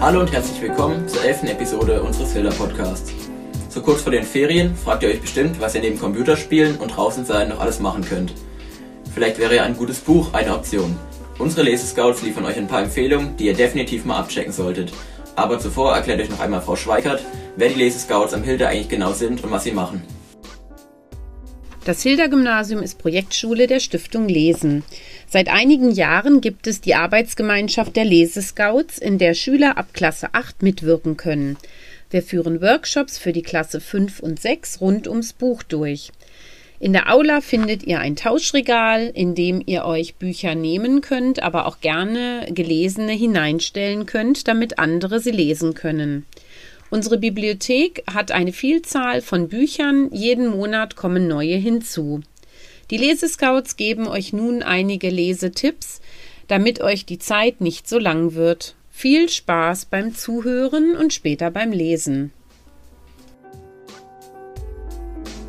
Hallo und herzlich willkommen zur elften Episode unseres Hilda Podcasts. So kurz vor den Ferien fragt ihr euch bestimmt, was ihr neben Computerspielen und draußen sein noch alles machen könnt. Vielleicht wäre ja ein gutes Buch eine Option. Unsere Lesescouts liefern euch ein paar Empfehlungen, die ihr definitiv mal abchecken solltet. Aber zuvor erklärt euch noch einmal Frau Schweikert, wer die Lesescouts am Hilda eigentlich genau sind und was sie machen. Das Hilda-Gymnasium ist Projektschule der Stiftung Lesen. Seit einigen Jahren gibt es die Arbeitsgemeinschaft der Lesescouts, in der Schüler ab Klasse 8 mitwirken können. Wir führen Workshops für die Klasse 5 und 6 rund ums Buch durch. In der Aula findet ihr ein Tauschregal, in dem ihr euch Bücher nehmen könnt, aber auch gerne gelesene hineinstellen könnt, damit andere sie lesen können. Unsere Bibliothek hat eine Vielzahl von Büchern, jeden Monat kommen neue hinzu. Die Lesescouts geben euch nun einige Lesetipps, damit euch die Zeit nicht so lang wird. Viel Spaß beim Zuhören und später beim Lesen.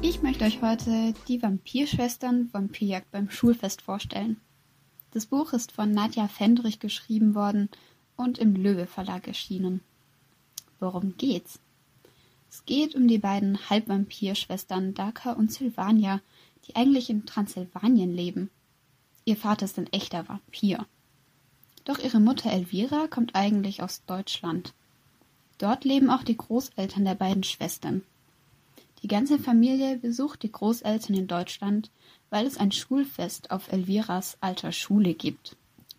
Ich möchte euch heute die Vampirschwestern Vampirjagd beim Schulfest vorstellen. Das Buch ist von Nadja Fendrich geschrieben worden und im Löwe Verlag erschienen. Worum geht's? Es geht um die beiden Halbvampirschwestern Daka und Sylvania, die eigentlich in Transsilvanien leben. Ihr Vater ist ein echter Vampir. Doch ihre Mutter Elvira kommt eigentlich aus Deutschland. Dort leben auch die Großeltern der beiden Schwestern. Die ganze Familie besucht die Großeltern in Deutschland, weil es ein Schulfest auf Elviras alter Schule gibt.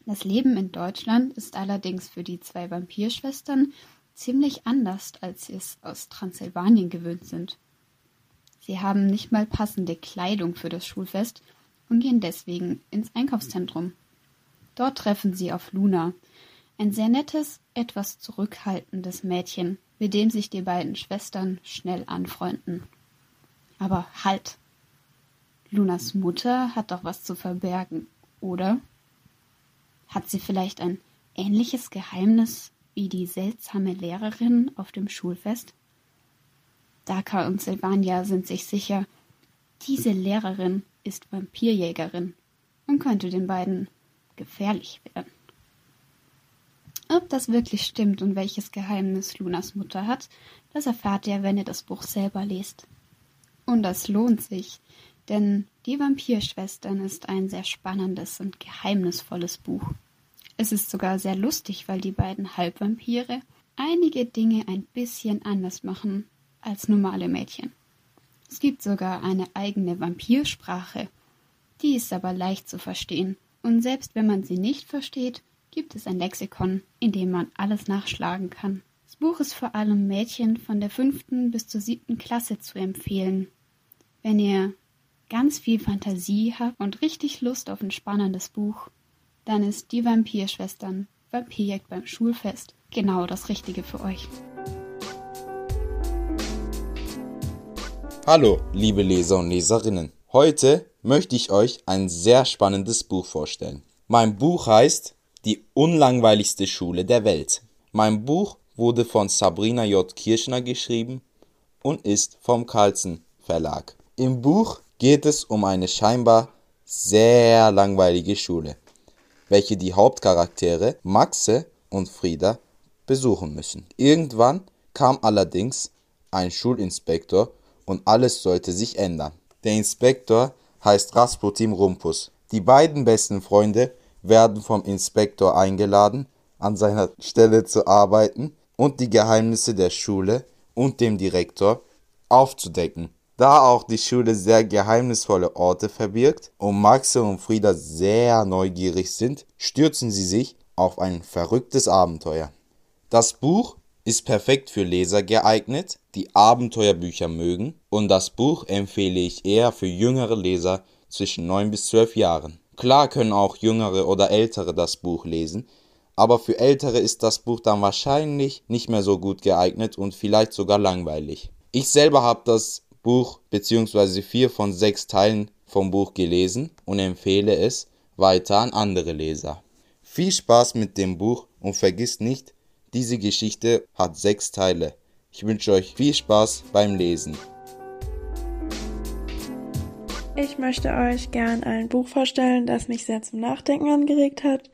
Das Leben in Deutschland ist allerdings für die zwei Vampirschwestern ziemlich anders, als sie es aus Transsilvanien gewöhnt sind. Sie haben nicht mal passende Kleidung für das Schulfest und gehen deswegen ins Einkaufszentrum. Dort treffen sie auf Luna, ein sehr nettes, etwas zurückhaltendes Mädchen, mit dem sich die beiden Schwestern schnell anfreunden. Aber halt! Lunas Mutter hat doch was zu verbergen, oder? Hat sie vielleicht ein ähnliches Geheimnis wie die seltsame Lehrerin auf dem Schulfest? Daka und Sylvania sind sich sicher, diese Lehrerin ist Vampirjägerin und könnte den beiden gefährlich werden. Ob das wirklich stimmt und welches Geheimnis Lunas Mutter hat, das erfahrt ihr, wenn ihr das Buch selber lest. Und das lohnt sich, denn Die Vampirschwestern ist ein sehr spannendes und geheimnisvolles Buch. Es ist sogar sehr lustig, weil die beiden Halbvampire einige Dinge ein bisschen anders machen als normale Mädchen. Es gibt sogar eine eigene Vampirsprache. Die ist aber leicht zu verstehen. Und selbst wenn man sie nicht versteht, gibt es ein Lexikon, in dem man alles nachschlagen kann. Das Buch ist vor allem Mädchen von der fünften bis zur siebten Klasse zu empfehlen. Wenn ihr ganz viel Fantasie habt und richtig Lust auf ein spannendes Buch, dann ist Die Vampirschwestern Vampirjagd beim Schulfest genau das Richtige für euch. Hallo, liebe Leser und Leserinnen. Heute möchte ich euch ein sehr spannendes Buch vorstellen. Mein Buch heißt Die unlangweiligste Schule der Welt. Mein Buch wurde von Sabrina J. Kirschner geschrieben und ist vom Carlsen Verlag. Im Buch geht es um eine scheinbar sehr langweilige Schule welche die Hauptcharaktere Maxe und Frieda besuchen müssen. Irgendwann kam allerdings ein Schulinspektor und alles sollte sich ändern. Der Inspektor heißt Rasputin Rumpus. Die beiden besten Freunde werden vom Inspektor eingeladen, an seiner Stelle zu arbeiten und die Geheimnisse der Schule und dem Direktor aufzudecken. Da auch die Schule sehr geheimnisvolle Orte verbirgt und Maxe und Frieda sehr neugierig sind, stürzen sie sich auf ein verrücktes Abenteuer. Das Buch ist perfekt für Leser geeignet, die Abenteuerbücher mögen, und das Buch empfehle ich eher für jüngere Leser zwischen 9 bis 12 Jahren. Klar können auch jüngere oder ältere das Buch lesen, aber für ältere ist das Buch dann wahrscheinlich nicht mehr so gut geeignet und vielleicht sogar langweilig. Ich selber habe das Buch bzw. vier von sechs Teilen vom Buch gelesen und empfehle es weiter an andere Leser. Viel Spaß mit dem Buch und vergisst nicht, diese Geschichte hat sechs Teile. Ich wünsche euch viel Spaß beim Lesen. Ich möchte euch gern ein Buch vorstellen, das mich sehr zum Nachdenken angeregt hat.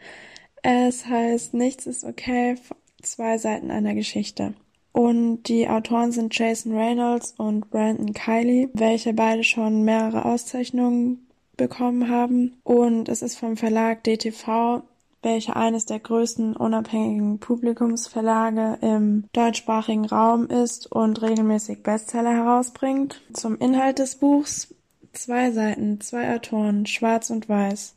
Es heißt Nichts ist okay zwei Seiten einer Geschichte. Und die Autoren sind Jason Reynolds und Brandon Kiley, welche beide schon mehrere Auszeichnungen bekommen haben. Und es ist vom Verlag DTV, welcher eines der größten unabhängigen Publikumsverlage im deutschsprachigen Raum ist und regelmäßig Bestseller herausbringt. Zum Inhalt des Buchs zwei Seiten, zwei Autoren, schwarz und weiß.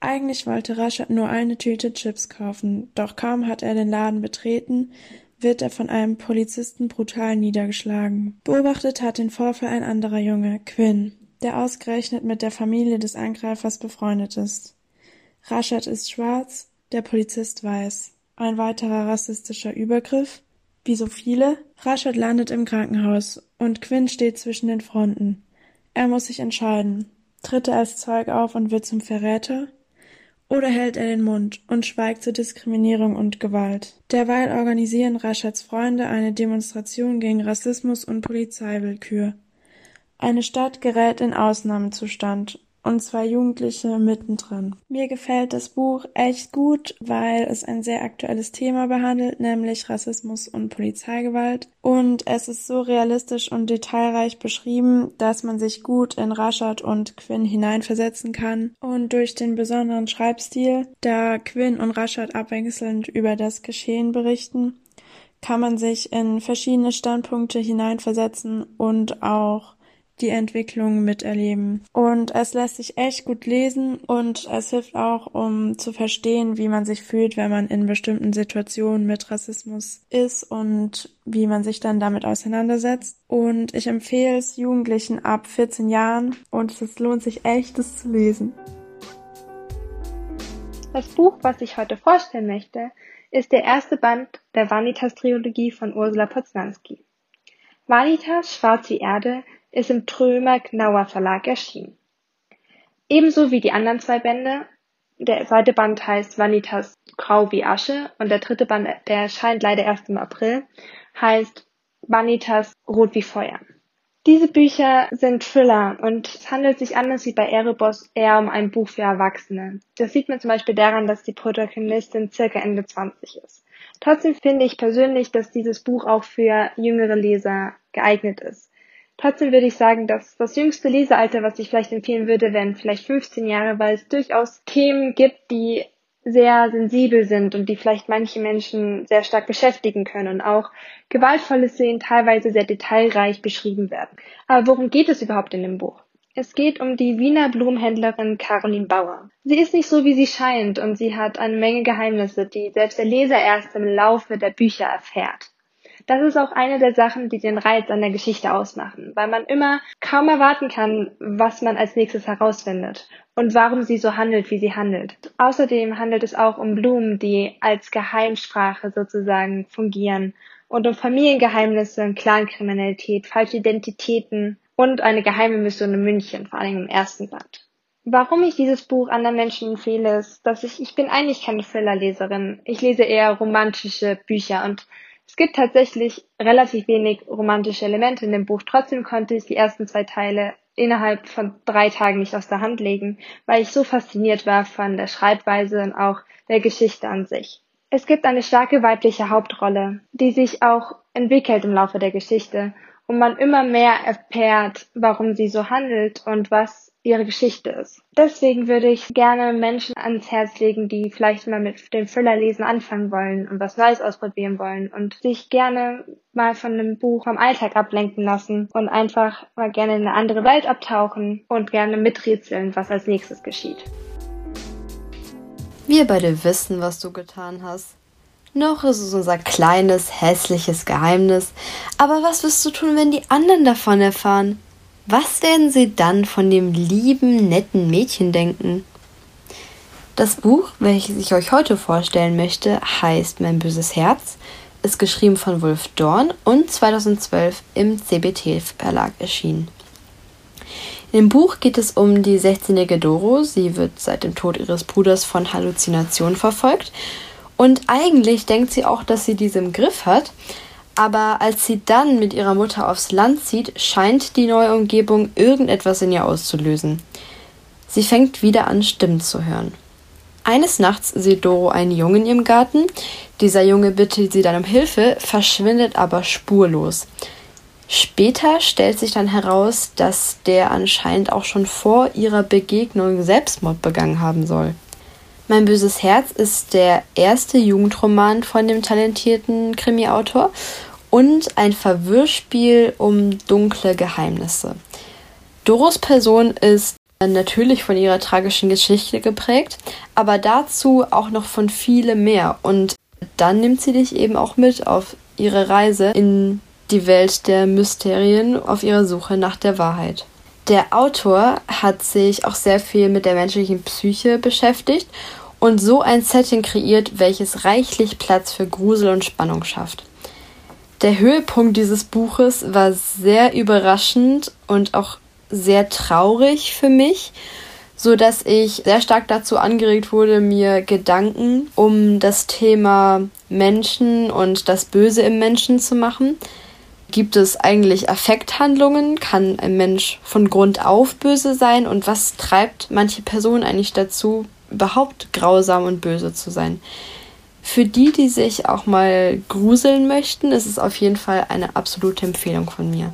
Eigentlich wollte Rashad nur eine Tüte Chips kaufen, doch kaum hat er den Laden betreten, wird er von einem Polizisten brutal niedergeschlagen. Beobachtet hat den Vorfall ein anderer Junge, Quinn, der ausgerechnet mit der Familie des Angreifers befreundet ist. Rashad ist schwarz, der Polizist weiß. Ein weiterer rassistischer Übergriff? Wie so viele? Rashad landet im Krankenhaus und Quinn steht zwischen den Fronten. Er muss sich entscheiden. Tritt er als Zeug auf und wird zum Verräter? Oder hält er den Mund und schweigt zur Diskriminierung und Gewalt? Derweil organisieren Raschads Freunde eine Demonstration gegen Rassismus und Polizeiwillkür. Eine Stadt gerät in Ausnahmezustand und zwei Jugendliche mittendrin. Mir gefällt das Buch echt gut, weil es ein sehr aktuelles Thema behandelt, nämlich Rassismus und Polizeigewalt. Und es ist so realistisch und detailreich beschrieben, dass man sich gut in Rashad und Quinn hineinversetzen kann. Und durch den besonderen Schreibstil, da Quinn und Rashad abwechselnd über das Geschehen berichten, kann man sich in verschiedene Standpunkte hineinversetzen und auch die Entwicklung miterleben. Und es lässt sich echt gut lesen und es hilft auch, um zu verstehen, wie man sich fühlt, wenn man in bestimmten Situationen mit Rassismus ist und wie man sich dann damit auseinandersetzt. Und ich empfehle es Jugendlichen ab 14 Jahren und es lohnt sich echt, es zu lesen. Das Buch, was ich heute vorstellen möchte, ist der erste Band der Vanitas-Trilogie von Ursula Poznanski. Vanitas, Schwarz wie Erde, ist im Trömer-Gnauer Verlag erschienen. Ebenso wie die anderen zwei Bände. Der zweite Band heißt Vanitas Grau wie Asche und der dritte Band, der erscheint leider erst im April, heißt Vanitas Rot wie Feuer. Diese Bücher sind Thriller und es handelt sich anders wie bei Erebos eher um ein Buch für Erwachsene. Das sieht man zum Beispiel daran, dass die Protagonistin circa Ende 20 ist. Trotzdem finde ich persönlich, dass dieses Buch auch für jüngere Leser geeignet ist. Trotzdem würde ich sagen, dass das jüngste Lesealter, was ich vielleicht empfehlen würde, wären vielleicht 15 Jahre, weil es durchaus Themen gibt, die sehr sensibel sind und die vielleicht manche Menschen sehr stark beschäftigen können und auch gewaltvolle Szenen teilweise sehr detailreich beschrieben werden. Aber worum geht es überhaupt in dem Buch? Es geht um die Wiener Blumenhändlerin Caroline Bauer. Sie ist nicht so, wie sie scheint und sie hat eine Menge Geheimnisse, die selbst der Leser erst im Laufe der Bücher erfährt. Das ist auch eine der Sachen, die den Reiz an der Geschichte ausmachen, weil man immer kaum erwarten kann, was man als nächstes herausfindet und warum sie so handelt, wie sie handelt. Außerdem handelt es auch um Blumen, die als Geheimsprache sozusagen fungieren und um Familiengeheimnisse, Clankriminalität, falsche Identitäten und eine geheime Mission in München, vor allem im ersten Band. Warum ich dieses Buch anderen Menschen empfehle, ist, dass ich, ich bin eigentlich keine Thriller-Leserin. Ich lese eher romantische Bücher und es gibt tatsächlich relativ wenig romantische Elemente in dem Buch. Trotzdem konnte ich die ersten zwei Teile innerhalb von drei Tagen nicht aus der Hand legen, weil ich so fasziniert war von der Schreibweise und auch der Geschichte an sich. Es gibt eine starke weibliche Hauptrolle, die sich auch entwickelt im Laufe der Geschichte und man immer mehr erfährt, warum sie so handelt und was ihre Geschichte ist. Deswegen würde ich gerne Menschen ans Herz legen, die vielleicht mal mit dem Thriller-Lesen anfangen wollen und was Neues ausprobieren wollen und sich gerne mal von einem Buch vom Alltag ablenken lassen und einfach mal gerne in eine andere Welt abtauchen und gerne miträtseln, was als nächstes geschieht. Wir beide wissen, was du getan hast. Noch ist es unser kleines, hässliches Geheimnis. Aber was wirst du tun, wenn die anderen davon erfahren? Was werden Sie dann von dem lieben, netten Mädchen denken? Das Buch, welches ich euch heute vorstellen möchte, heißt Mein böses Herz, ist geschrieben von Wolf Dorn und 2012 im CBT Verlag erschienen. Dem Buch geht es um die 16-jährige Doro. Sie wird seit dem Tod ihres Bruders von Halluzinationen verfolgt. Und eigentlich denkt sie auch, dass sie diese im Griff hat, aber als sie dann mit ihrer Mutter aufs Land zieht, scheint die neue Umgebung irgendetwas in ihr auszulösen. Sie fängt wieder an, Stimmen zu hören. Eines Nachts sieht Doro einen Jungen ihrem Garten. Dieser Junge bittet sie dann um Hilfe, verschwindet aber spurlos. Später stellt sich dann heraus, dass der anscheinend auch schon vor ihrer Begegnung Selbstmord begangen haben soll. Mein böses Herz ist der erste Jugendroman von dem talentierten Krimi-Autor und ein Verwirrspiel um dunkle Geheimnisse. Doros Person ist natürlich von ihrer tragischen Geschichte geprägt, aber dazu auch noch von viele mehr. Und dann nimmt sie dich eben auch mit auf ihre Reise in die Welt der Mysterien, auf ihrer Suche nach der Wahrheit. Der Autor hat sich auch sehr viel mit der menschlichen Psyche beschäftigt und so ein Setting kreiert, welches reichlich Platz für Grusel und Spannung schafft. Der Höhepunkt dieses Buches war sehr überraschend und auch sehr traurig für mich, so dass ich sehr stark dazu angeregt wurde, mir Gedanken um das Thema Menschen und das Böse im Menschen zu machen. Gibt es eigentlich Affekthandlungen? Kann ein Mensch von Grund auf böse sein? Und was treibt manche Personen eigentlich dazu, überhaupt grausam und böse zu sein? Für die, die sich auch mal gruseln möchten, ist es auf jeden Fall eine absolute Empfehlung von mir.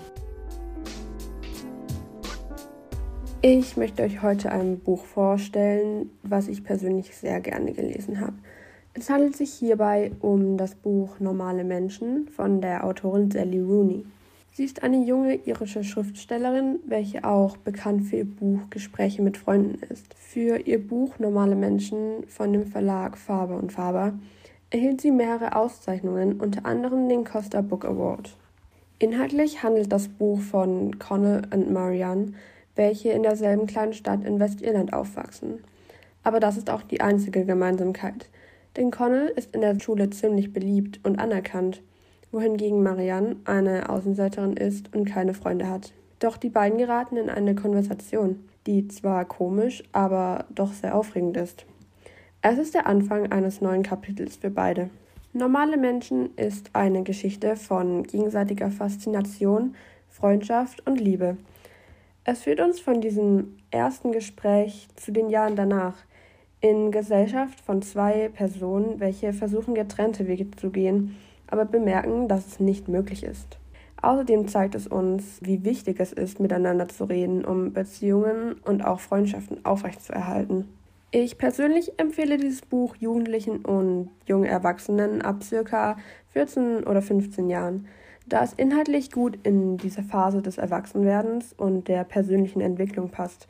Ich möchte euch heute ein Buch vorstellen, was ich persönlich sehr gerne gelesen habe. Es handelt sich hierbei um das Buch Normale Menschen von der Autorin Sally Rooney. Sie ist eine junge irische Schriftstellerin, welche auch bekannt für ihr Buch Gespräche mit Freunden ist. Für ihr Buch Normale Menschen von dem Verlag Faber und Faber erhielt sie mehrere Auszeichnungen, unter anderem den Costa Book Award. Inhaltlich handelt das Buch von Connell und Marianne, welche in derselben kleinen Stadt in Westirland aufwachsen. Aber das ist auch die einzige Gemeinsamkeit. Denn Connell ist in der Schule ziemlich beliebt und anerkannt, wohingegen Marianne eine Außenseiterin ist und keine Freunde hat. Doch die beiden geraten in eine Konversation, die zwar komisch, aber doch sehr aufregend ist. Es ist der Anfang eines neuen Kapitels für beide. Normale Menschen ist eine Geschichte von gegenseitiger Faszination, Freundschaft und Liebe. Es führt uns von diesem ersten Gespräch zu den Jahren danach, in Gesellschaft von zwei Personen, welche versuchen, getrennte Wege zu gehen, aber bemerken, dass es nicht möglich ist. Außerdem zeigt es uns, wie wichtig es ist, miteinander zu reden, um Beziehungen und auch Freundschaften aufrechtzuerhalten. Ich persönlich empfehle dieses Buch Jugendlichen und jungen Erwachsenen ab circa 14 oder 15 Jahren da es inhaltlich gut in diese Phase des Erwachsenwerdens und der persönlichen Entwicklung passt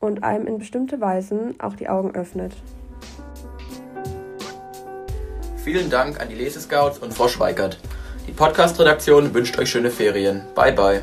und einem in bestimmte Weisen auch die Augen öffnet. Vielen Dank an die Lesescouts und Frau Schweikert. Die Podcast-Redaktion wünscht euch schöne Ferien. Bye bye.